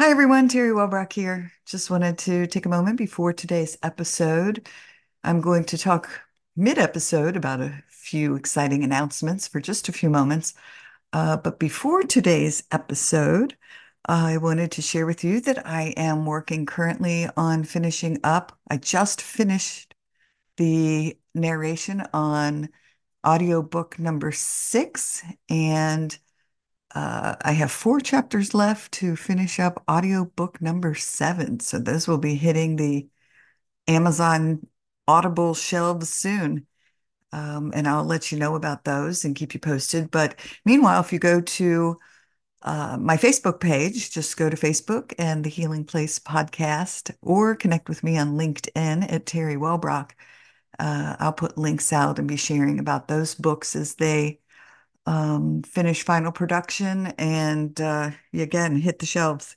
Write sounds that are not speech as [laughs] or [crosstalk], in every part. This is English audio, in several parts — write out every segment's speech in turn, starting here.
Hi, everyone. Teri Wellbrock here. Just wanted to take a moment before today's episode. I'm going to talk mid episode about a few exciting announcements for just a few moments. Uh, but before today's episode, I wanted to share with you that I am working currently on finishing up. I just finished the narration on audiobook number six, and uh, I have four chapters left to finish up audiobook number seven. So those will be hitting the Amazon Audible shelves soon. Um, and I'll let you know about those and keep you posted. But meanwhile, if you go to uh, my Facebook page, just go to Facebook and the Healing Place podcast or connect with me on LinkedIn at Teri Wellbrock. Uh, I'll put links out and be sharing about those books as they um, finish final production and uh, again hit the shelves.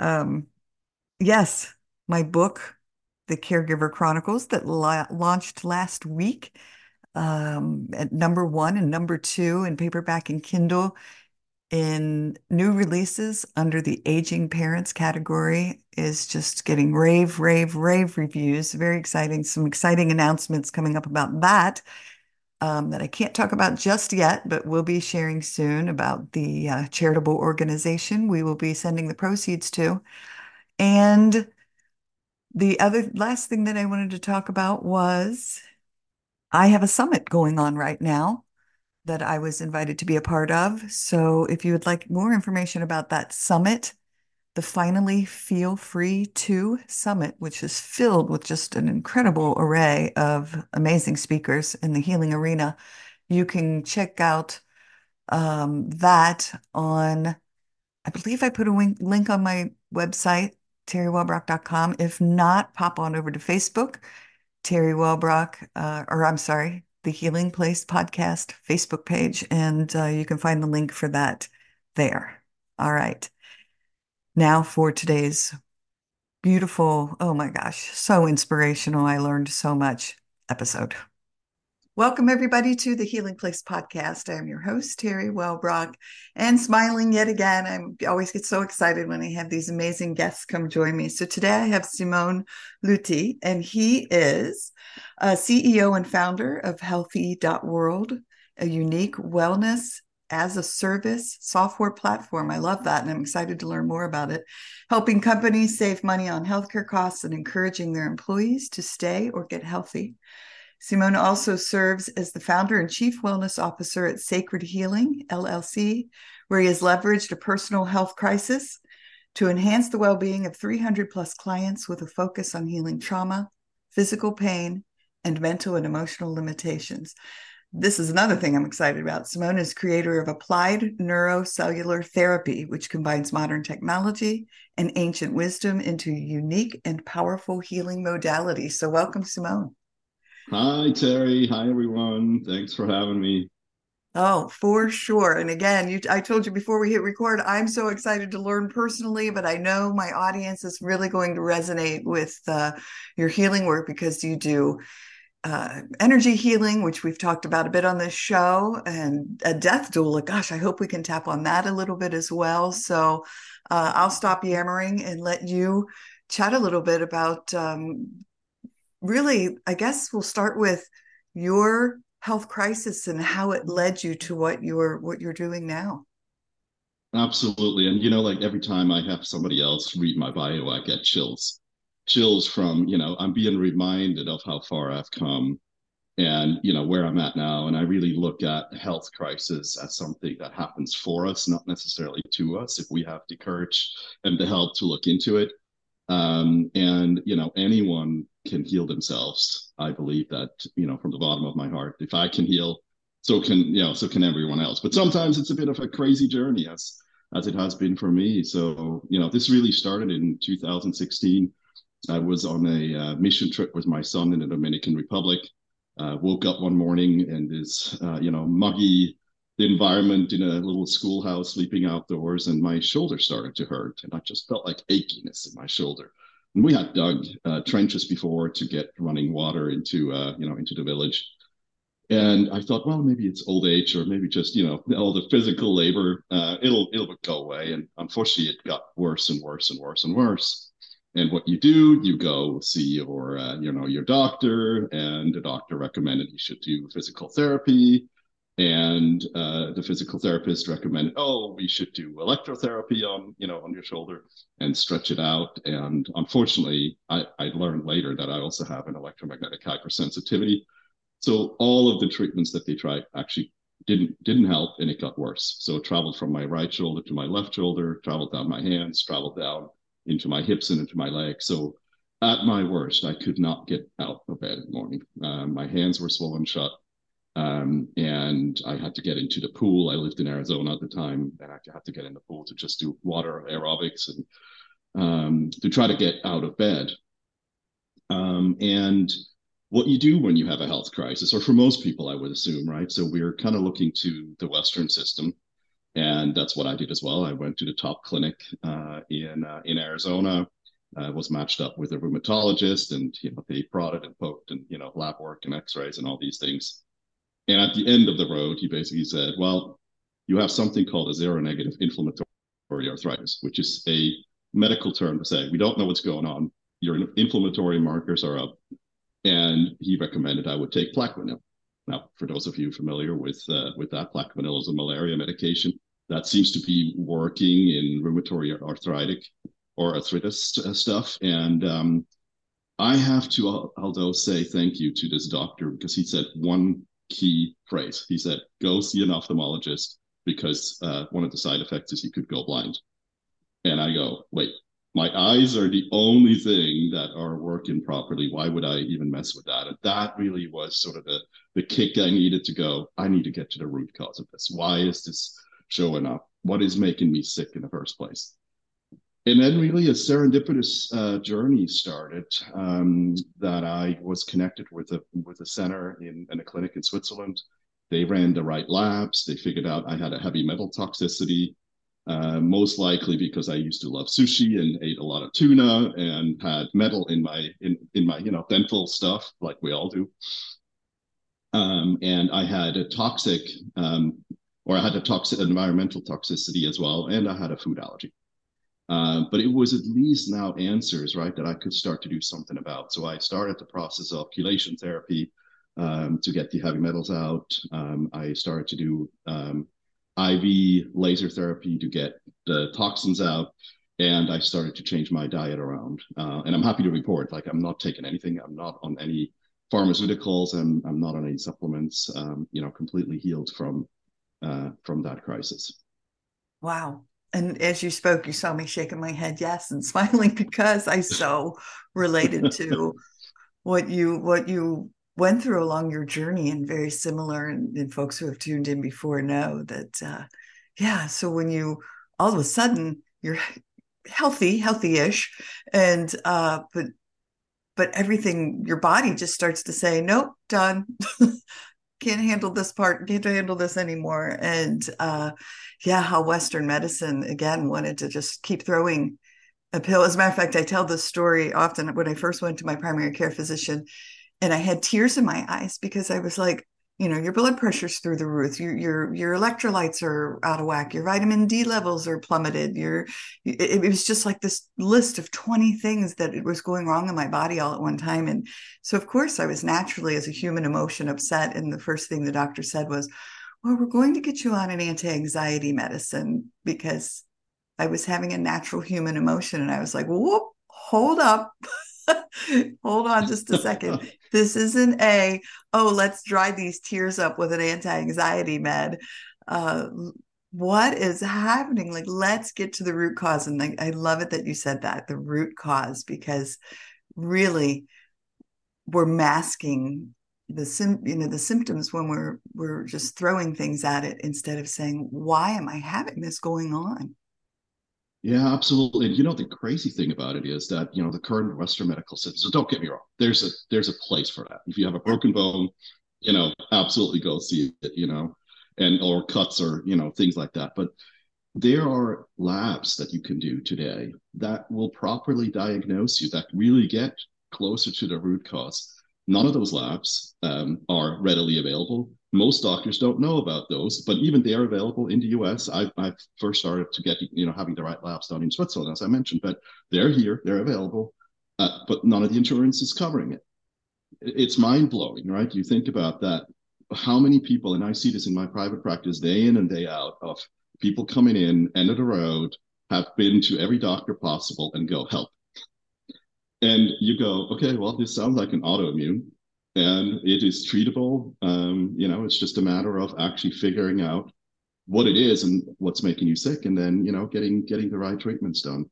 Um, yes, my book, The Caregiver Chronicles, that la launched last week um, at number one and number two in paperback and Kindle in new releases under the aging parents category is just getting rave, rave, rave reviews. Very exciting. Some exciting announcements coming up about that um, that I can't talk about just yet, but we'll be sharing soon about the uh, charitable organization we will be sending the proceeds to. And the other last thing that I wanted to talk about was I have a summit going on right now that I was invited to be a part of. So if you would like more information about that summit, the Finally Feel Free 2 Summit, which is filled with just an incredible array of amazing speakers in the healing arena. You can check out um, that on, I believe I put a link, link on my website, teriwellbrock.com. If not, pop on over to Facebook, Teri Wellbrock, uh, or I'm sorry, the Healing Place podcast Facebook page, and uh, you can find the link for that there. All right. Now for today's beautiful, oh my gosh, so inspirational. I learned so much episode. Welcome, everybody, to the Healing Place podcast. I'm your host, Teri Wellbrock, and smiling yet again. I always get so excited when I have these amazing guests come join me. So today I have Simon Luthi, and he is a CEO and founder of Healthee.world, a unique wellness as a service software platform. I love that. And I'm excited to learn more about it. Helping companies save money on healthcare costs and encouraging their employees to stay or get healthy. Simon also serves as the founder and chief wellness officer at Sacred Healing, LLC, where he has leveraged a personal health crisis to enhance the well being of 300 plus clients with a focus on healing trauma, physical pain, and mental and emotional limitations this is another thing I'm excited about. Simon is creator of Applied Neurocellular Therapy, which combines modern technology and ancient wisdom into unique and powerful healing modalities. So, welcome, Simon. Hi, Teri. Hi, everyone. Thanks for having me. Oh, for sure. And again, you, I told you before we hit record, I'm so excited to learn personally, but I know my audience is really going to resonate with uh, your healing work because you do uh, energy healing, which we've talked about a bit on this show, and a death doula. Gosh, I hope we can tap on that a little bit as well. So uh, I'll stop yammering and let you chat a little bit about um, really, I guess we'll start with your health crisis and how it led you to what you're what you're doing now. Absolutely. And you know, like every time I have somebody else read my bio, I get chills chills from you know i'm being reminded of how far i've come and you know where i'm at now. And i really look at health crisis as something that happens for us not necessarily to us. If we have the courage and the help to look into it um, and you know anyone can heal themselves. I believe that you know from the bottom of my heart if i can heal so can you know so can everyone else. But sometimes it's a bit of a crazy journey as as it has been for me. So you know this really started in 2016 I was on a uh, mission trip with my son in the Dominican Republic. Uh, woke up one morning in this, uh, you know, muggy environment in a little schoolhouse, sleeping outdoors, and my shoulder started to hurt, and I just felt like achiness in my shoulder. And we had dug uh, trenches before to get running water into, uh, you know, into the village. And I thought, well, maybe it's old age, or maybe just you know all the physical labor. Uh, it'll it'll go away. And unfortunately, it got worse and worse and worse and worse. And what you do, you go see your uh, you know your doctor, and the doctor recommended you should do physical therapy. And uh, the physical therapist recommended oh we should do electrotherapy on you know on your shoulder and stretch it out. And unfortunately i, I learned later that i also have an electromagnetic hypersensitivity. So all of the treatments that they tried actually didn't didn't help and it got worse. So it traveled from my right shoulder to my left shoulder traveled down my hands traveled down into my hips and into my legs so at my worst i could not get out of bed in the morning uh, my hands were swollen shut um, and I had to get into the pool. I lived in Arizona at the time, and I had to get in the pool to just do water aerobics and um, to try to get out of bed. Um, and what you do when you have a health crisis, or for most people, I would assume, right? So we're kind of looking to the Western system, and that's what I did as well. I went to the top clinic uh, in uh, in Arizona. Uh, was matched up with a rheumatologist, and you know they prodded and poked, and you know lab work and X-rays and all these things and at the end of the road, he basically said, well, you have something called a seronegative inflammatory arthritis, which is a medical term to say we don't know what's going on. Your inflammatory markers are up. And he recommended I would take Plaquenil. Now, for those of you familiar with uh, with that, Plaquenil is a malaria medication that seems to be working in rheumatoid arthritic or arthritis stuff. And um, I have to, although, say thank you to this doctor because he said one key phrase. He said, "Go see an ophthalmologist because uh, one of the side effects is you could go blind." And I go, "Wait, my eyes are the only thing that are working properly. Why would I even mess with that?" And that really was sort of the the kick I needed to go. I need to get to the root cause of this. Why is this showing up? What is making me sick in the first place? and then really a serendipitous uh, journey started um, that I was connected with a with a center in, in a clinic in Switzerland. They ran the right labs. They figured out I had a heavy metal toxicity, uh, most likely because I used to love sushi and ate a lot of tuna and had metal in my in in my you know dental stuff like we all do. Um, and I had a toxic, um, or I had a toxic environmental toxicity as well, and I had a food allergy. Uh, but it was at least now answers, right, that I could start to do something about. So I started the process of chelation therapy um, to get the heavy metals out. Um, I started to do um, IV laser therapy to get the toxins out. And I started to change my diet around. Uh, and I'm happy to report, like, I'm not taking anything. I'm not on any pharmaceuticals. I'm, I'm not on any supplements, um, you know, completely healed from, uh, from that crisis. Wow and as you spoke, you saw me shaking my head yes and [laughs] smiling because I so related to [laughs] what you what you went through along your journey and very similar and, and folks who have tuned in before know that uh, yeah so when you all of a sudden you're healthy healthy-ish and uh but but everything your body just starts to say nope done [laughs] can't handle this part can't handle this anymore and uh yeah, how Western medicine again wanted to just keep throwing a pill. As a matter of fact, I tell this story often when I first went to my primary care physician and I had tears in my eyes because I was like, you know, your blood pressure's through the roof, your your your electrolytes are out of whack, your vitamin D levels are plummeted. Your it, it was just like this list of 20 things that it was going wrong in my body all at one time. And so of course I was naturally as a human emotion upset. And the first thing the doctor said was, well, we're going to get you on an anti anxiety medicine because I was having a natural human emotion. And I was like, whoop, hold up. [laughs] hold on just a second. this isn't a, oh, let's dry these tears up with an anti anxiety med. Uh, what is happening? Like, let's get to the root cause. And I, I love it that you said that the root cause, because really we're masking the sim you know the symptoms when we're we're just throwing things at it instead of saying why am i having this going on yeah absolutely. And you know the crazy thing about it is that you know the current western medical system so don't get me wrong there's a there's a place for that. If you have a broken bone you know absolutely go see it you know and or cuts or you know things like that. But there are labs that you can do today that will properly diagnose you that really get closer to the root cause. None of those labs um, are readily available. Most doctors don't know about those, but even they are available in the US. I, I first started to get, you know, having the right labs done in Switzerland, as I mentioned, but they're here, they're available, uh, but none of the insurance is covering it. It's mind blowing, right? You think about that. How many people, and I see this in my private practice day in and day out, of people coming in, end of the road, have been to every doctor possible and go, help, and you go, okay, well, this sounds like an autoimmune and it is treatable. Um, you know, it's just a matter of actually figuring out what it is and what's making you sick, and then you know, getting getting the right treatments done.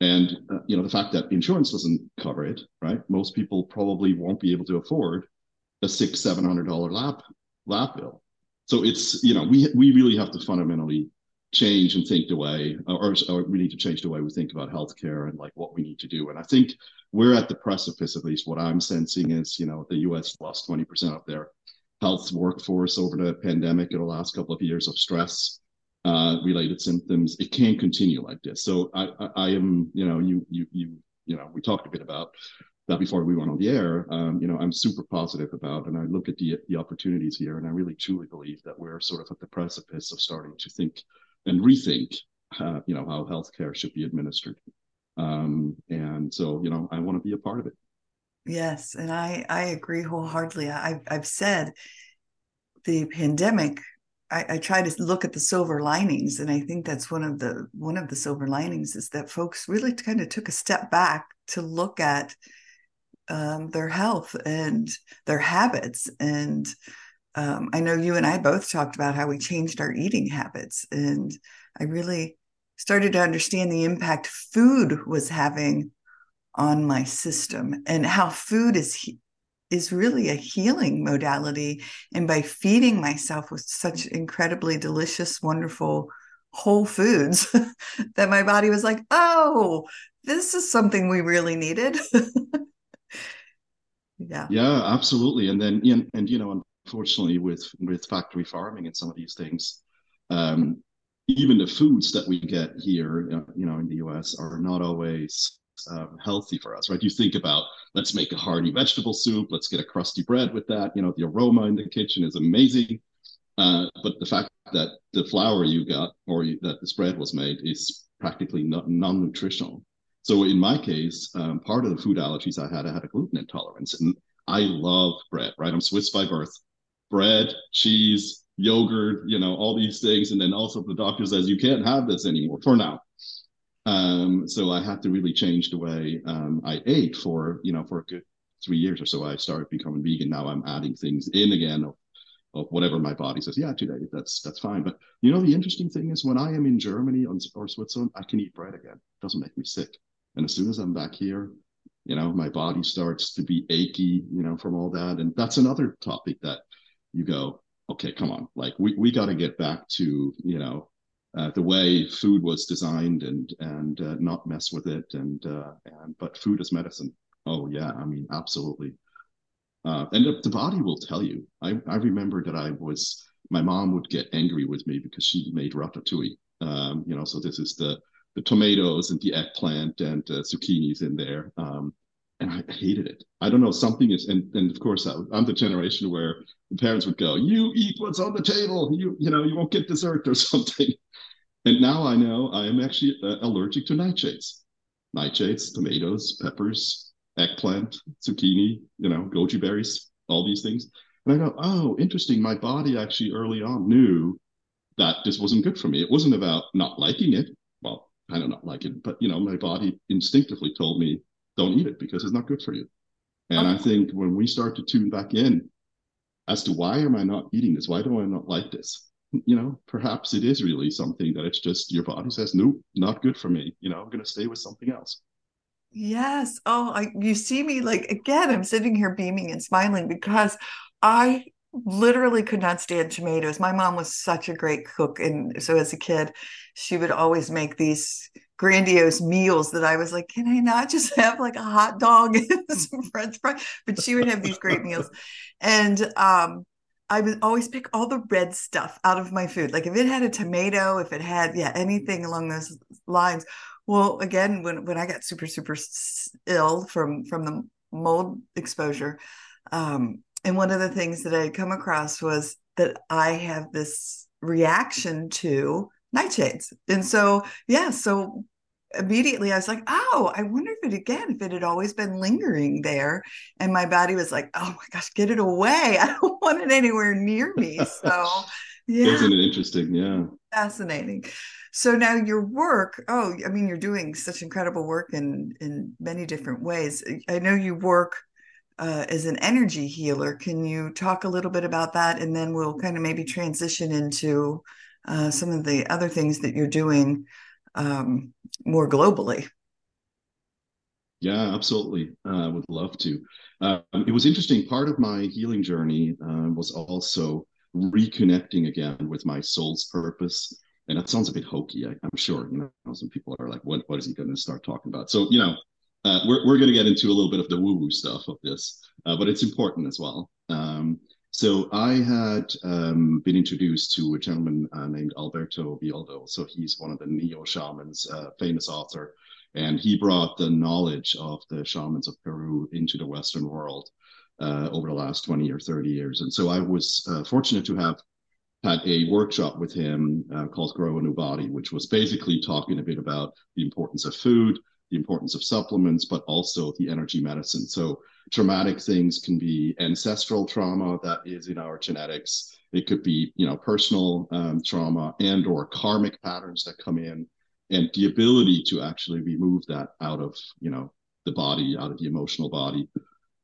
And uh, you know, the fact that insurance doesn't cover it, right? Most people probably won't be able to afford a six, seven hundred dollar lap lap bill. So it's you know, we we really have to fundamentally change and think the way, or, or, we need to change the way we think about healthcare and like what we need to do. And I think we're at the precipice, at least what I'm sensing is, you know, the US lost 20% of their health workforce over the pandemic in the last couple of years of stress uh, related symptoms. It can't continue like this. So I, I, I, am, you know, you, you, you, you know, we talked a bit about that before we went on the air. Um, you know, I'm super positive about, and I look at the the opportunities here, and I really truly believe that we're sort of at the precipice of starting to think and rethink, uh, you know, how healthcare should be administered. Um, and so, you know, I want to be a part of it. Yes, and I I agree wholeheartedly. I I've said the pandemic. I, I try to look at the silver linings, and I think that's one of the one of the silver linings is that folks really kind of took a step back to look at um, their health and their habits and um, I know you and I both talked about how we changed our eating habits, and I really started to understand the impact food was having on my system and how food is is really a healing modality and by feeding myself with such incredibly delicious wonderful whole foods [laughs] that my body was like oh this is something we really needed. [laughs] Yeah. Yeah absolutely and then and, and you know unfortunately, with with factory farming and some of these things, um, even the foods that we get here, uh, you know, in the U.S. are not always um, healthy for us, right? You think about let's make a hearty vegetable soup, let's get a crusty bread with that. You know, the aroma in the kitchen is amazing, uh, but the fact that the flour you got or you, that this bread was made is practically not, non-nutritional. So in my case, um, part of the food allergies I had, I had a gluten intolerance, and I love bread, right? I'm Swiss by birth bread, cheese, yogurt, you know, all these things. And then also the doctor says you can't have this anymore for now. Um, so I had to really change the way um, I ate for, you know, for a good three years or so. I started becoming vegan. Now I'm adding things in again of, of whatever my body says. Yeah, today that's that's fine. But you know, the interesting thing is when I am in Germany or Switzerland, I can eat bread again. It doesn't make me sick. And as soon as I'm back here, you know, my body starts to be achy, you know, from all that. And that's another topic that you go, okay, come on, like we, we got to get back to, you know, uh, the way food was designed and, and uh, not mess with it. And, uh, and, but food is medicine. Oh yeah. I mean, absolutely. Uh, and the, body will tell you. I, I remember that I was, my mom would get angry with me because she made ratatouille. Um, you know, so this is the, the tomatoes and the eggplant and zucchinis in there. Um, and I hated it. I don't know, something is, and, and of course, I'm the generation where the parents would go, "You eat what's on the table. You you know you won't get dessert or [laughs] something." And now I know I am actually uh, allergic to nightshades, nightshades, tomatoes, peppers, eggplant, zucchini, you know, goji berries, all these things. And I go, "Oh, interesting. My body actually early on knew that this wasn't good for me. It wasn't about not liking it. Well, kind of not like it, but you know, my body instinctively told me don't eat it because it's not good for you. And okay. I oh. think when we start to tune back in as to why am I not eating this? Why do I not like this? You know, perhaps it is really something that it's just your body says, nope, not good for me. You know, I'm going to stay with something else. Yes. Oh, I, you see me like again, I'm sitting here beaming and smiling because I literally could not stand tomatoes. My mom was such a great cook. And so as a kid, she would always make these grandiose meals that I was like, can I not just [laughs] have like a hot dog and [laughs] some French fries? But she would have these great meals. And um, I would always pick all the red stuff out of my food. Like if it had a tomato, if it had, yeah, anything along those lines. Well, again, when, when I got super, super ill from, from the mold exposure, Um, and one of the things that I had come across was that I have this reaction to nightshades. And so, yeah, so immediately I was like, oh, I wonder if it again, if it had always been lingering there. And my body was like, oh my gosh, get it away. [laughs] I don't want it anywhere near me. So, [laughs] yeah. Isn't it interesting? Yeah. Fascinating. So now your work, oh, I mean, you're doing such incredible work in in many different ways. I know you work uh, as an energy healer. Can you talk a little bit about that, and then we'll kind of maybe transition into uh, some of the other things that you're doing um, more globally. Yeah, absolutely. I uh, would love to. Um, it was interesting. Part of my healing journey uh, was also reconnecting again with my soul's purpose. And that sounds a bit hokey, I, am sure. You know, some people are like, "What? What is he going to start talking about?" So, you know, uh, we're we're going to get into a little bit of the woo-woo stuff of this, uh, but it's important as well. So I had um, been introduced to a gentleman uh, named Alberto Villoldo. So he's one of the neo shamans, uh, famous author, and he brought the knowledge of the shamans of Peru into the Western world uh, over the last 20 or 30 years. And so I was uh, fortunate to have had a workshop with him uh, called Grow a New Body, which was basically talking a bit about the importance of food, the importance of supplements, but also the energy medicine. So traumatic things can be ancestral trauma that is in our genetics. It could be, you know, personal um, trauma and or karmic patterns that come in, and the ability to actually remove that out of, you know, the body, out of the emotional body.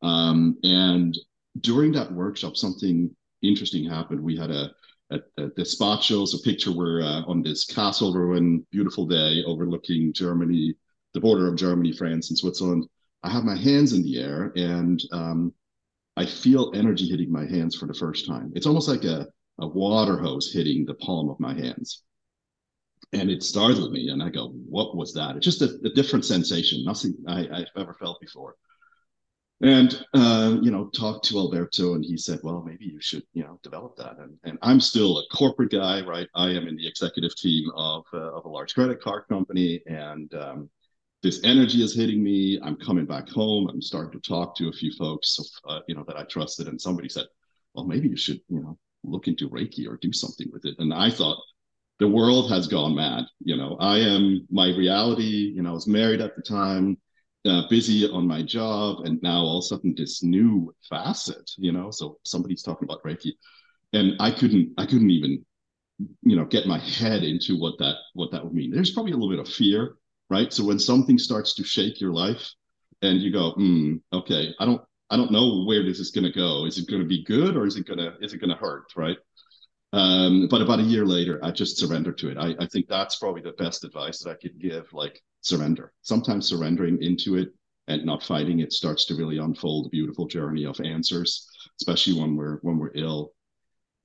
Um, and during that workshop, something interesting happened. We had a, a, a the spot shows a picture where uh, on this castle ruin, beautiful day overlooking Germany, the border of Germany, France, and Switzerland. I have my hands in the air and um, I feel energy hitting my hands for the first time. It's almost like a, a water hose hitting the palm of my hands. And it startled me. And I go, what was that? It's just a, a different sensation, nothing I, have ever felt before. And, uh, you know, talked to Alberto and he said, well, maybe you should, you know, develop that. And, and I'm still a corporate guy, right? I am in the executive team of, uh, of a large credit card company. And, um, this energy is hitting me. I'm coming back home. I'm starting to talk to a few folks, uh, you know, that I trusted. And somebody said, well, maybe you should, you know, look into Reiki or do something with it. And I thought, the world has gone mad. You know, I am my reality. You know, I was married at the time, uh, busy on my job, and now all of a sudden this new facet. You know, so somebody's talking about Reiki, and I couldn't, I couldn't even, you know, get my head into what that what that would mean. There's probably a little bit of fear right? So when something starts to shake your life and you go, hmm, okay, I don't I don't know where this is gonna go. Is it gonna be good or is it gonna is it gonna hurt, right? Um, but about a year later, I just surrendered to it. I, I think that's probably the best advice that I could give, like surrender. Sometimes surrendering into it and not fighting it starts to really unfold a beautiful journey of answers, especially when we're when we're ill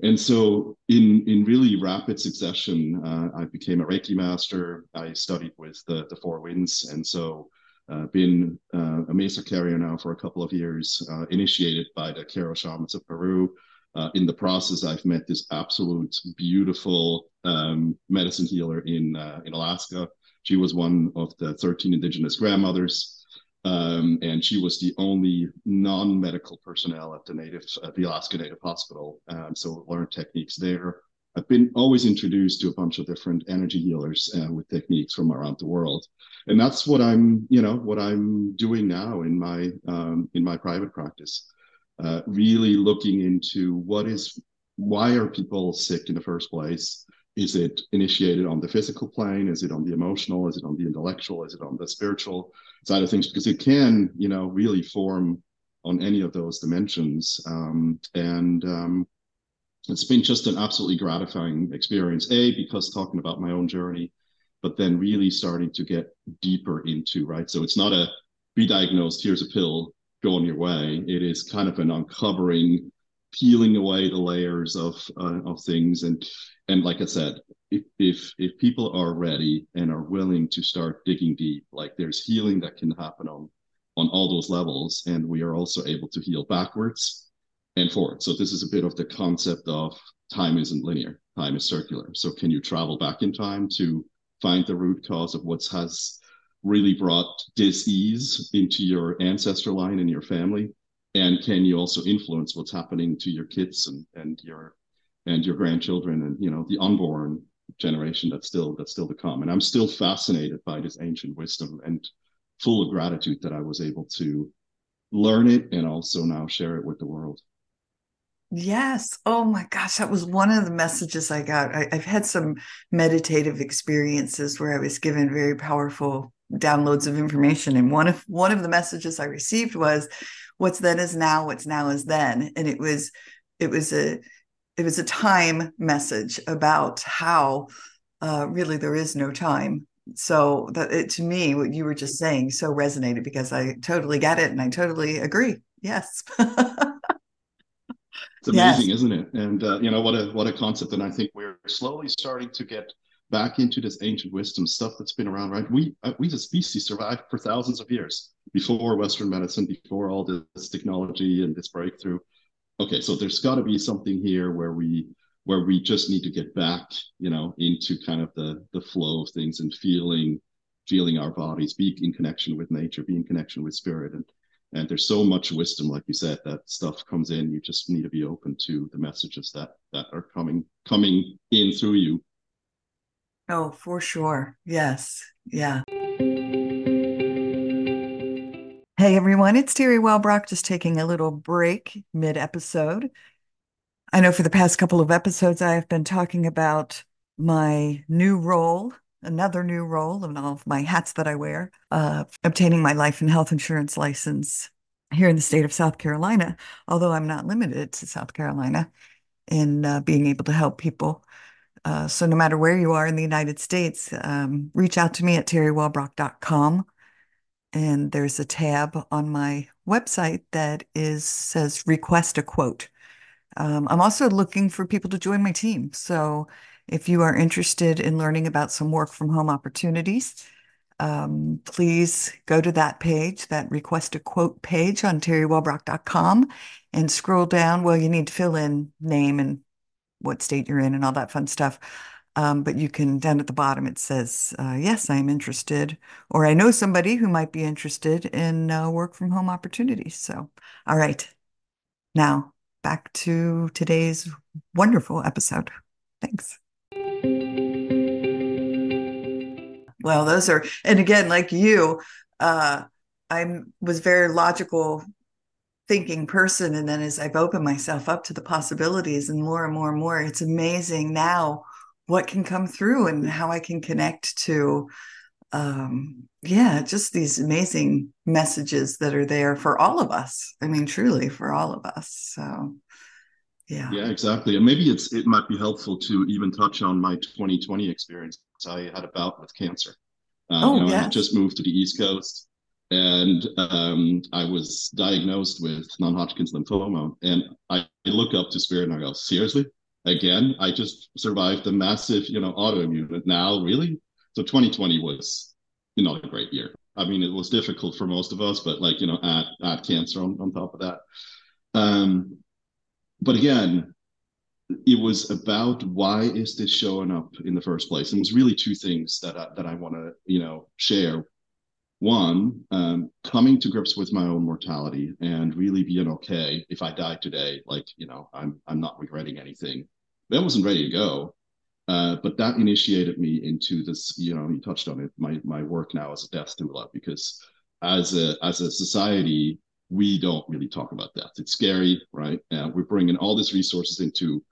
and so, in in really rapid succession, uh, I became a Reiki master. I studied with the the Four Winds, and so uh, been uh, a mesa carrier now for a couple of years. Uh, initiated by the Q'ero shamans of Peru. Uh, in the process, I've met this absolute beautiful um, medicine healer in uh, in Alaska. She was one of the 13 indigenous grandmothers um, and she was the only non-medical personnel at the native at the Alaska Native Hospital. Um, so learned techniques there. I've been always introduced to a bunch of different energy healers uh, with techniques from around the world, and that's what I'm, you know, what I'm doing now in my um, in my private practice. Uh, really looking into what is why are people sick in the first place is it initiated on the physical plane? Is it on the emotional? Is it on the intellectual? Is it on the spiritual side of things? Because it can you know really form on any of those dimensions. Um, and um, it's been just an absolutely gratifying experience a because talking about my own journey but then really starting to get deeper into right? So it's not a be diagnosed here's a pill go on your way. It is kind of an uncovering peeling away the layers of uh, of things and and like I said, if, if if people are ready and are willing to start digging deep, like there's healing that can happen on on all those levels, and we are also able to heal backwards and forward. So this is a bit of the concept of time isn't linear, time is circular. So can you travel back in time to find the root cause of what has really brought dis-ease into your ancestor line and your family? and can you also influence what's happening to your kids and and your and your grandchildren and you know the unborn generation that's still that's still to come and i'm still fascinated by this ancient wisdom and full of gratitude that i was able to learn it and also now share it with the world Yes. Oh my gosh, that was one of the messages I got. I, have had some meditative experiences where I was given very powerful downloads of information, and one of one of the messages I received was, "What's then is now. What's now is then," and it was it was a it was a time message about how uh, really there is no time. So that it, to me, what you were just saying so resonated because I totally get it and I totally agree. Yes. [laughs] It's amazing, yes. isn't it? And uh, you know what a what a concept. And I think we're slowly starting to get back into this ancient wisdom stuff that's been around. Right? We uh, we as a species survived for thousands of years before Western medicine, before all this technology and this breakthrough. Okay, so there's got to be something here where we where we just need to get back, you know, into kind of the the flow of things and feeling feeling our bodies, be in connection with nature, be in connection with spirit, and and there's so much wisdom like you said that stuff comes in. You just need to be open to the messages that that are coming coming in through you. Oh for sure. Yes. Yeah hey everyone it's teri wellbrock just taking a little break mid episode i know for the past couple of episodes i've been talking about my new role another new role and all of my hats that I wear, uh, obtaining my life and health insurance license here in the state of South Carolina, although I'm not limited to South Carolina in uh, being able to help people. Uh, so no matter where you are in the United States, um, reach out to me at teriwellbrock.com. And there's a tab on my website that is says request a quote. Um, I'm also looking for people to join my team. So if you are interested in learning about some work from home opportunities, um, please go to that page, that request a quote page on teriwellbrock.com and scroll down. Well, you need to fill in name and what state you're in and all that fun stuff. Um, but you can, down at the bottom, it says, uh, Yes, I'm interested, or I know somebody who might be interested in uh, work from home opportunities. So, all right. Now, back to today's wonderful episode. Thanks. Well, those are, and again, like you, uh, I was very logical thinking person. And then as I've opened myself up to the possibilities and more and more and more, it's amazing now what can come through and how I can connect to, um, yeah, just these amazing messages that are there for all of us. I mean, truly for all of us. So, yeah. Yeah, exactly. And maybe it's it might be helpful to even touch on my 2020 experience. I had a bout with cancer. Uh, oh, you know, yes. I just moved to the East Coast and um, I was diagnosed with non-Hodgkin's lymphoma. And I look up to Spirit and I go, seriously? Again, I just survived a massive, you know, autoimmune. Now, really? So 2020 was not a great year. I mean, it was difficult for most of us, but like, you know, add, add cancer on, on top of that. Um, but again, it was about why is this showing up in the first place and it was really two things that I, that I want to you know share one um, coming to grips with my own mortality and really being okay if I die today like you know I'm I'm not regretting anything I wasn't ready to go uh, but that initiated me into this you know you touched on it my my work now as a death doula because as a as a society we don't really talk about death. It's scary, right? Uh, we're bringing all these resources into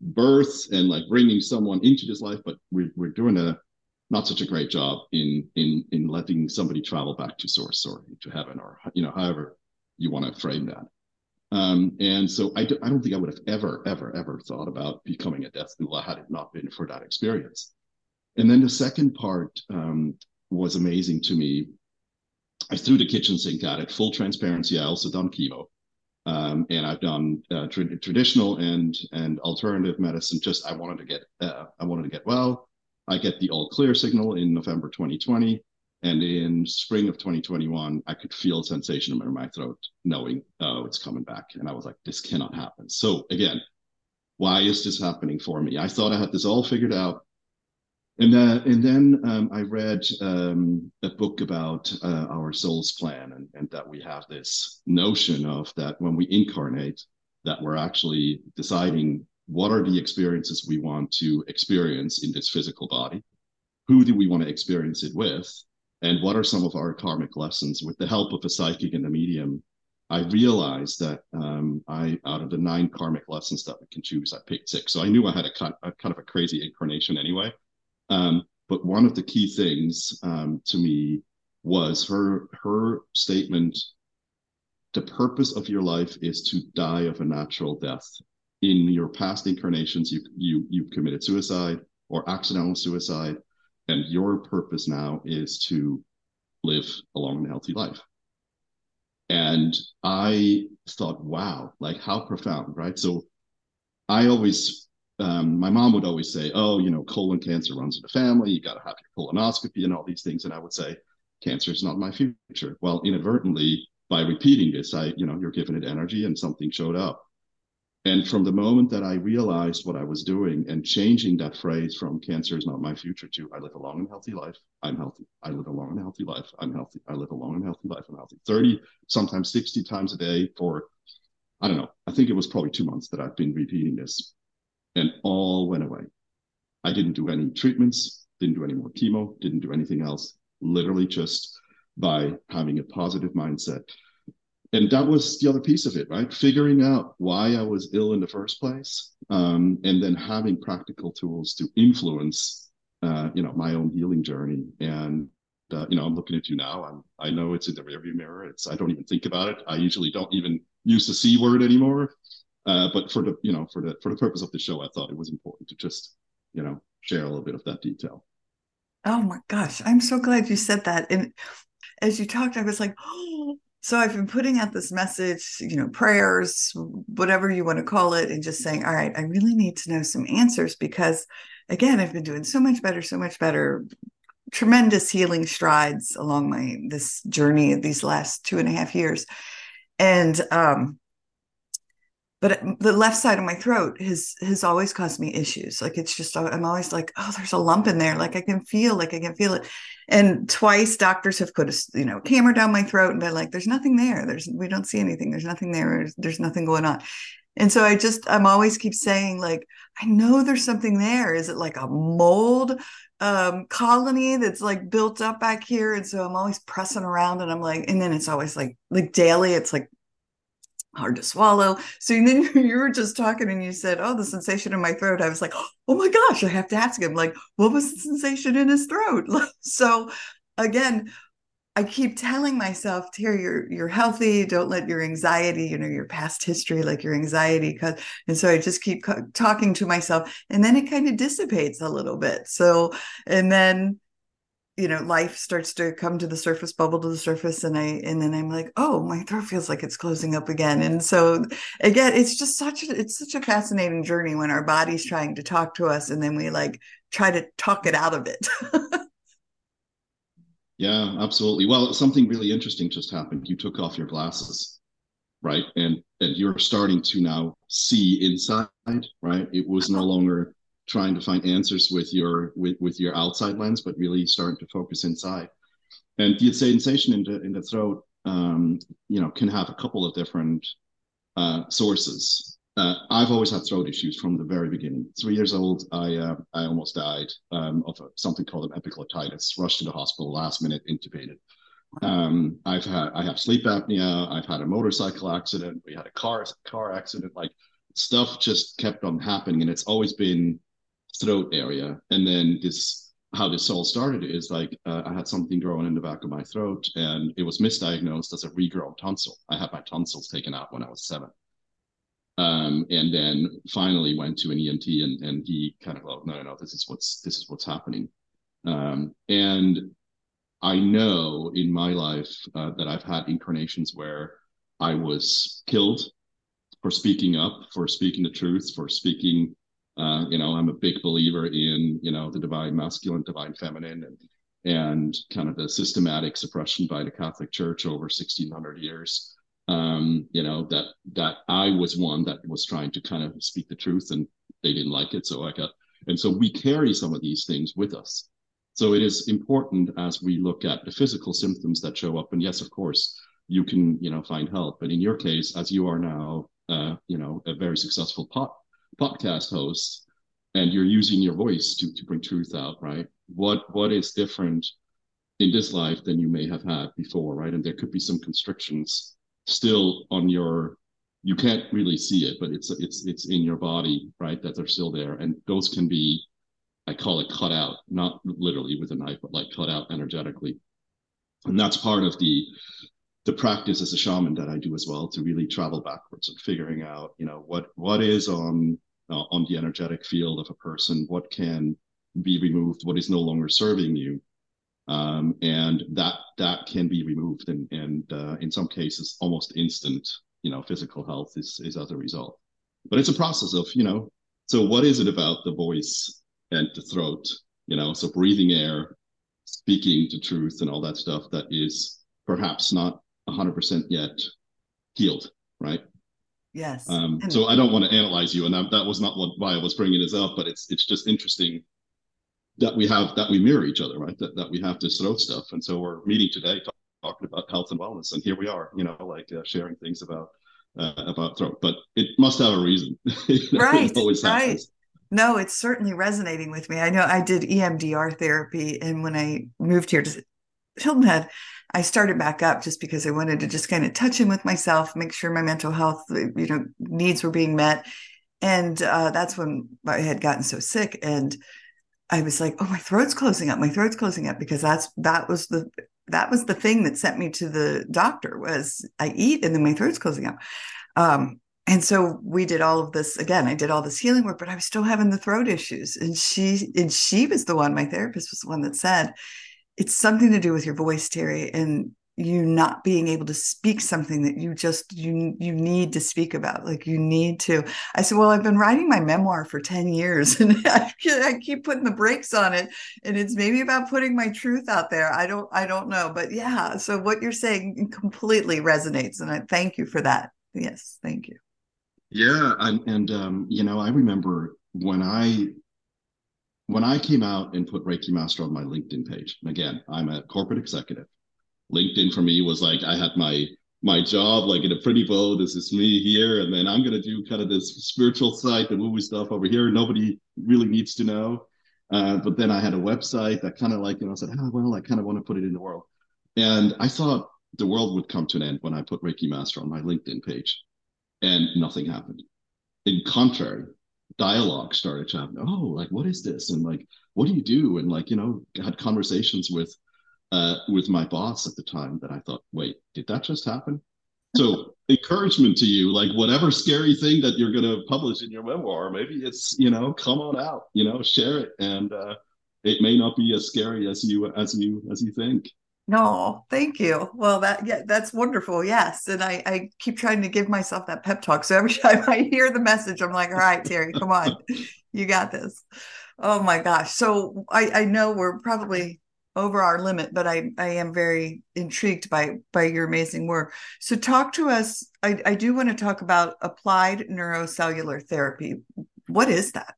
birth and like bringing someone into this life, but we're, we're doing a not such a great job in in in letting somebody travel back to source or to heaven or you know however you want to frame that. Um, and so I, do, I don't think I would have ever ever ever thought about becoming a death doula had it not been for that experience. And then the second part um, was amazing to me I threw the kitchen sink at it. Full transparency. I also done chemo, um, and I've done uh, tra- traditional and and alternative medicine. Just I wanted to get uh, I wanted to get well. I get the all clear signal in November 2020, and in spring of 2021, I could feel a sensation in my throat, knowing oh it's coming back, and I was like, this cannot happen. So again, why is this happening for me? I thought I had this all figured out and then and then um, I read um, a book about uh, our soul's plan, and, and that we have this notion of that when we incarnate, that we're actually deciding what are the experiences we want to experience in this physical body, who do we want to experience it with, and what are some of our karmic lessons. With the help of a psychic and a medium, I realized that um, I, out of the nine karmic lessons that we can choose, I picked six. So I knew I had a kind, of a crazy incarnation anyway. Um, but one of the key things um, to me was her her statement: the purpose of your life is to die of a natural death. In your past incarnations, you you you've committed suicide or accidental suicide, and your purpose now is to live a long and healthy life. And I thought, wow, like how profound, right? So I always, um, my mom would always say, oh, you know, colon cancer runs in the family. You got to have your colonoscopy and all these things. And I would say, cancer is not my future. Well, inadvertently, by repeating this, I, you know, you're giving it energy and something showed up. And from the moment that I realized what I was doing and changing that phrase from cancer is not my future to I live a long and healthy life, I'm healthy. I live a long and healthy life, I'm healthy. I live a long and healthy life, I'm healthy. 30, sometimes 60 times a day for, I don't know, I think it was probably two months that I've been repeating this. And all went away. I didn't do any treatments, didn't do any more chemo, didn't do anything else. Literally just by having a positive mindset and that was the other piece of it, right? Figuring out why I was ill in the first place, um, and then having practical tools to influence, uh, you know, my own healing journey. And uh, you know, I'm looking at you now. I'm, I know it's in the rearview mirror. It's I don't even think about it. I usually don't even use the c word anymore. Uh, but for the you know for the for the purpose of the show, I thought it was important to just you know share a little bit of that detail. Oh my gosh, I'm so glad you said that. And as you talked, I was like, [gasps] oh, so I've been putting out this message, you know, prayers, whatever you want to call it, and just saying, all right, I really need to know some answers because, again, I've been doing so much better, so much better, tremendous healing strides along my this journey of these last two and a half years, and um, but the left side of my throat has has always caused me issues. Like it's just i'm always like oh there's a lump in there. Like i can feel like i can feel it. And twice doctors have put a you know camera down my throat and been like there's nothing there. There's we don't see anything. There's nothing there. There's, there's nothing going on. And so i just i'm always keep saying like i know there's something there. Is it like a mold um, colony that's like built up back here? And so i'm always pressing around and i'm like and then it's always like like daily it's like hard to swallow. So then [laughs] you were just talking and you said, Oh, the sensation in my throat. I was like, Oh my gosh, I have to ask him, like, what was the sensation in his throat? [laughs] so again, I keep telling myself, Teri, you're you're healthy. Don't let your anxiety, you know, your past history, like your anxiety, cause. And so I just keep talking to myself, and then it kind of dissipates a little bit. So, and then you know life starts to come to the surface bubble to the surface and i and then i'm like oh my throat feels like it's closing up again. And so again it's just such a it's such a fascinating journey when our body's trying to talk to us and then we like try to talk it out of it. [laughs] Yeah absolutely. Well something really interesting just happened. You took off your glasses right? And and you're starting to now see inside right? It was no longer trying to find answers with your with, with your outside lens, but really starting to focus inside. And the sensation in the in the throat, um, you know, can have a couple of different uh, sources. Uh, I've always had throat issues from the very beginning. Three years old, I uh, I almost died um, of a, something called an epiglottitis. Rushed to the hospital last minute, intubated. Um, I've had I have sleep apnea. I've had a motorcycle accident. We had a car car accident. Like stuff just kept on happening, and it's always been throat area. And then this, how this all started is like uh, I had something growing in the back of my throat, and it was misdiagnosed as a regrown tonsil. I had my tonsils taken out when I was seven. Um, and then finally went to an ENT, and and he kind of, oh no, no, no, this is what's this is what's happening. Um, and I know in my life uh, that I've had incarnations where I was killed for speaking up, for speaking the truth, for speaking uh, you know, I'm a big believer in, you know, the divine masculine, divine feminine, and and kind of the systematic suppression by the Catholic Church over 1600 years. Um, you know, that that I was one that was trying to kind of speak the truth, and they didn't like it, so I got And so we carry some of these things with us. So it is important as we look at the physical symptoms that show up. And yes, of course, you can, you know, find help. But in your case, as you are now, uh, you know, a very successful pod, podcast host, and you're using your voice to, to bring truth out, right? What what is different in this life than you may have had before, right? And there could be some constrictions still on your you can't really see it, but it's it's it's in your body, right? That they're still there, and those can be, I call it cut out, not literally with a knife, but like cut out energetically, and that's part of the the practice as a shaman that I do as well to really travel backwards and figuring out, you know, what what is on uh, on the energetic field of a person, what can be removed, what is no longer serving you, um, and that that can be removed, and and uh, in some cases almost instant you know physical health is is as a result. But it's a process of you know so what is it about the voice and the throat you know so breathing air speaking to truth and all that stuff that is perhaps not 100% yet healed right yes um, so i don't want to analyze you and that, that was not what why i was bringing this up but it's it's just interesting that we have that we mirror each other right that, that we have this throat stuff and so we're meeting today talking about health and wellness, and here we are, you know, like uh, sharing things about uh, about throat. But it must have a reason, [laughs] right? right. No, it's certainly resonating with me. I know I did EMDR therapy, and when I moved here to Hilton Head, I started back up just because I wanted to just kind of touch in with myself, make sure my mental health, you know, needs were being met. And uh, that's when I had gotten so sick, and I was like, "Oh, my throat's closing up. My throat's closing up," because that's that was the that was the thing that sent me to the doctor was I eat and then my throat's closing up. Um, and so we did all of this again. I did all this healing work, but I was still having the throat issues. And she and she was the one, my therapist was the one that said, it's something to do with your voice, Teri. And you not being able to speak something that you just you you need to speak about like you need to. I said well i've been writing my memoir for 10 years [laughs] and I, I keep putting the brakes on it and it's maybe about putting my truth out there. I don't i don't know. But yeah so what you're saying completely resonates and i thank you for that. Yes thank you. Yeah and, and um, you know i remember when i when i came out and put reiki master on my linkedin page again i'm a corporate executive LinkedIn for me was like I had my my job like in a pretty bow. This is me here, and then I'm gonna do kind of this spiritual side, the movie stuff over here. Nobody really needs to know. Uh, but then I had a website that kind of like you know I said, well, I kind of want to put it in the world, and I thought the world would come to an end when I put Reiki Master on my LinkedIn page, and nothing happened. In contrary, dialogue started to happen. Oh, like what is this? And like, what do you do? And like, you know, had conversations with uh, with my boss at the time that I thought, wait, did that just happen? So [laughs] encouragement to you, like whatever scary thing that you're going to publish in your memoir, maybe it's you know come on out, you know, share it, and uh, it may not be as scary as you as you as you think. No, thank you. Well, that yeah, that's wonderful. Yes, and I I keep trying to give myself that pep talk. So every [laughs] time I hear the message, I'm like, all right, Teri, come on, [laughs] you got this. Oh my gosh. So I I know we're probably over our limit, but I, I am very intrigued by by your amazing work. So talk to us. I, I do want to talk about applied neurocellular therapy. What is that?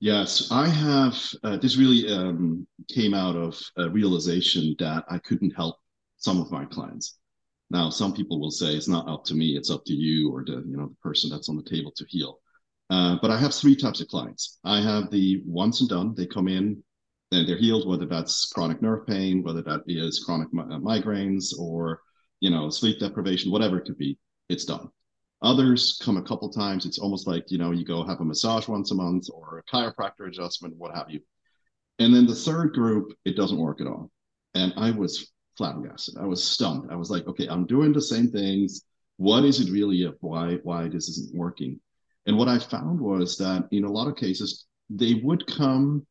Yes, I have. Uh, this really um, came out of a realization that I couldn't help some of my clients. Now, some people will say it's not up to me; it's up to you or the you know the person that's on the table to heal. Uh, but I have three types of clients. I have the once and done. They come in and they're healed, whether that's chronic nerve pain, whether that is chronic mi- uh, migraines or, you know, sleep deprivation, whatever it could be, it's done. Others come a couple times. It's almost like, you know, you go have a massage once a month or a chiropractor adjustment, what have you. And then the third group, it doesn't work at all. And I was flabbergasted. I was stunned. I was like, okay, I'm doing the same things. What is it really of why why this isn't working? And what I found was that in a lot of cases, they would come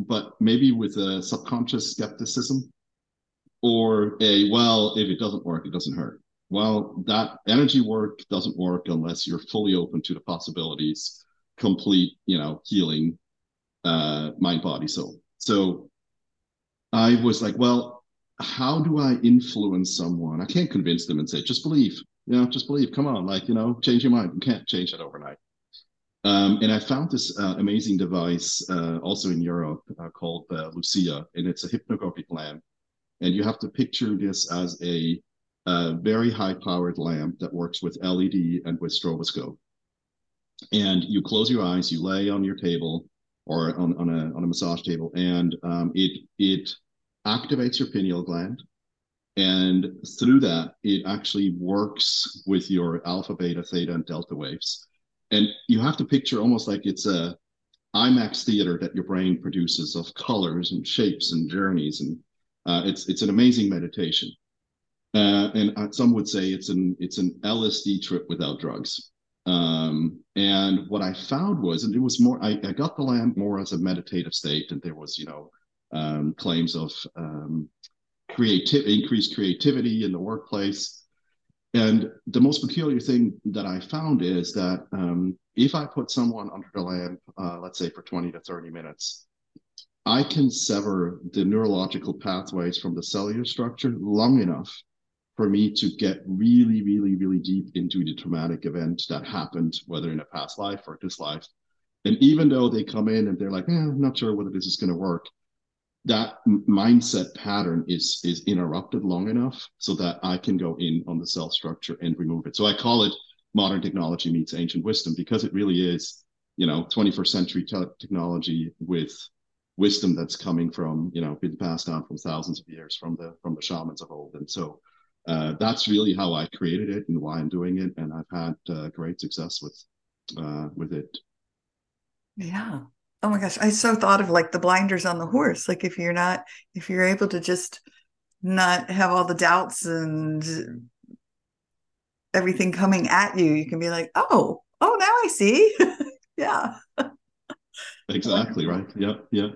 but maybe with a subconscious skepticism or a well if it doesn't work it doesn't hurt well that energy work doesn't work unless you're fully open to the possibilities complete you know healing uh mind body soul. So i was like well how do i influence someone? I can't convince them and say just believe. You know just believe. Come on like you know change your mind. You can't change it overnight. Um, and I found this uh, amazing device uh, also in Europe uh, called uh, Lucia, and it's a hypnagogic lamp. And you have to picture this as a, a very high powered lamp that works with LED and with stroboscope. And you close your eyes, you lay on your table or on, on, a, on a massage table, and um, it, it activates your pineal gland. And through that, it actually works with your alpha, beta, theta, and delta waves and you have to picture almost like it's a IMAX theater that your brain produces of colors and shapes and journeys, and uh, it's it's an amazing meditation. Uh, and uh, some would say it's an it's an LSD trip without drugs. Um, and what I found was, and it was more, I, I, got the lamp more as a meditative state, and there was, you know, um, claims of um, creative, increased creativity in the workplace. And the most peculiar thing that I found is that um, if I put someone under the lamp, uh, let's say for 20 to 30 minutes, I can sever the neurological pathways from the cellular structure long enough for me to get really, really, really deep into the traumatic event that happened, whether in a past life or this life. And even though they come in and they're like, eh, I'm not sure whether this is going to work, that mindset pattern is is interrupted long enough so that I can go in on the cell structure and remove it. So I call it modern technology meets ancient wisdom because it really is, you know, 21st century te- technology with wisdom that's coming from, you know, been passed down from thousands of years from the from the shamans of old. And so uh, that's really how I created it and why I'm doing it, and I've had uh, great success with uh, with it. Yeah, oh my gosh i so thought of like the blinders on the horse. Like if you're not if you're able to just not have all the doubts and everything coming at you you can be like oh oh now i see. [laughs] Yeah. Exactly right. Yeah yeah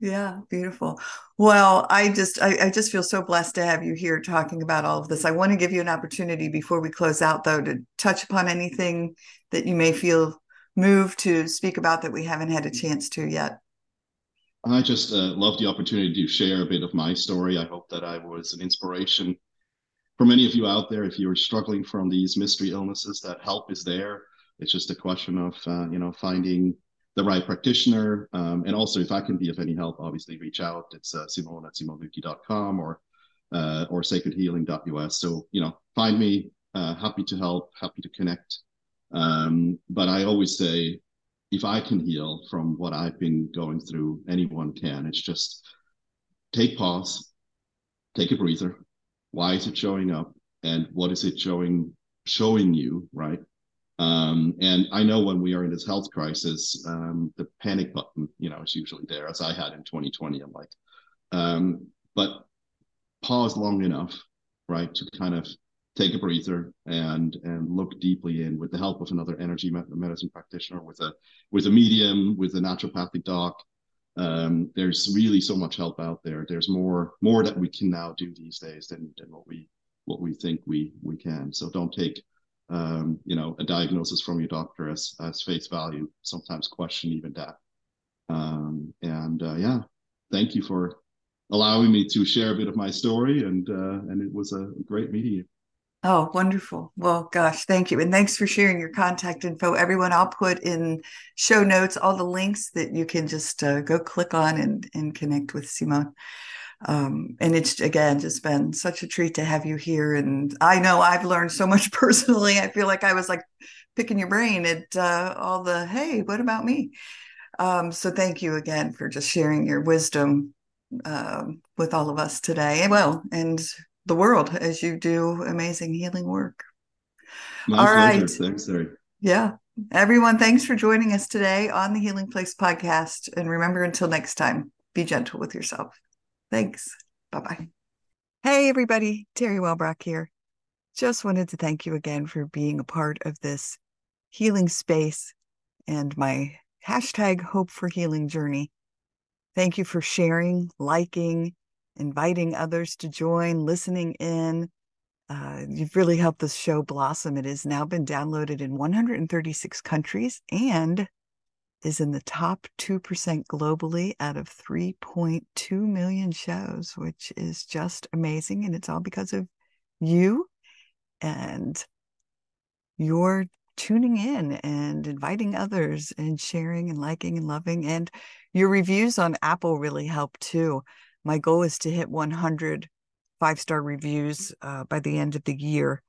yeah beautiful well i just I, I, just feel so blessed to have you here talking about all of this i want to give you an opportunity before we close out though to touch upon anything that you may feel moved to speak about that we haven't had a chance to yet? I just uh, love the opportunity to share a bit of my story. I hope that I was an inspiration for many of you out there. If you're struggling from these mystery illnesses, that help is there. It's just a question of uh, you know finding the right practitioner, um, and also if I can be of any help, obviously reach out. It's uh, Simon at simonluthi.com or uh, or sacredhealing.us. So you know, find me. Uh, happy to help. Happy to connect. Um, but I always say, if I can heal from what I've been going through, anyone can. It's just take pause, take a breather. Why is it showing up? And what is it showing showing you, right? Um, and I know when we are in this health crisis, um, the panic button, you know, is usually there, as I had in 2020. I'm like, um, but pause long enough, right, to kind of take a breather and and look deeply in with the help of another energy medicine practitioner with a with a medium with a naturopathic doc um, there's really so much help out there there's more more that we can now do these days than, than what we what we think we we can so don't take um, you know a diagnosis from your doctor as as face value sometimes question even that um, and uh, yeah thank you for allowing me to share a bit of my story and uh, and it was a great meeting you Oh, wonderful. Well, gosh, thank you. And thanks for sharing your contact info. Everyone, I'll put in show notes all the links that you can just uh, go click on and, and connect with Simon. Um, and it's again just been such a treat to have you here. And I know I've learned so much [laughs] personally. I feel like I was like picking your brain at uh, all the, hey, what about me? Um, so thank you again for just sharing your wisdom uh, with all of us today. Well, and the world as you do amazing healing work. My All pleasure. right. Thanks. Yeah. Everyone, thanks for joining us today on the Healing Place podcast. And remember, until next time, be gentle with yourself. Thanks. Bye bye. Hey, everybody. Teri Wellbrock here. Just wanted to thank you again for being a part of this healing space and my hashtag hope for healing journey. Thank you for sharing, liking, inviting others to join, listening in. Uh, you've really helped this show blossom. It has now been downloaded in 136 countries and is in the top 2% globally out of 3.2 million shows, which is just amazing. And it's all because of you and your tuning in and inviting others and sharing and liking and loving. And your reviews on Apple really help too. My goal is to hit 100 five star reviews uh, by the end of the year.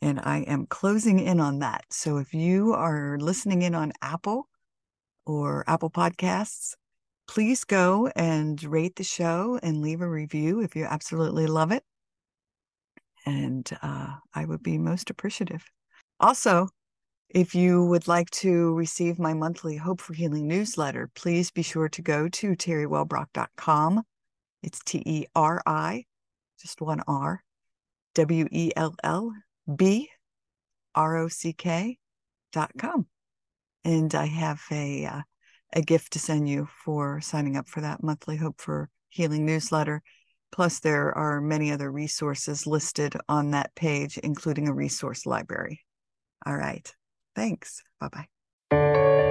And I am closing in on that. So if you are listening in on Apple or Apple Podcasts, please go and rate the show and leave a review if you absolutely love it. And uh, I would be most appreciative. Also, if you would like to receive my monthly Hope for Healing newsletter, please be sure to go to teriwellbrock.com. It's T E R I, just one R, W E L L B R O C K dot com. And I have a uh, a gift to send you for signing up for that monthly Hope for Healing newsletter. Plus, there are many other resources listed on that page, including a resource library. All right. Thanks. Bye bye.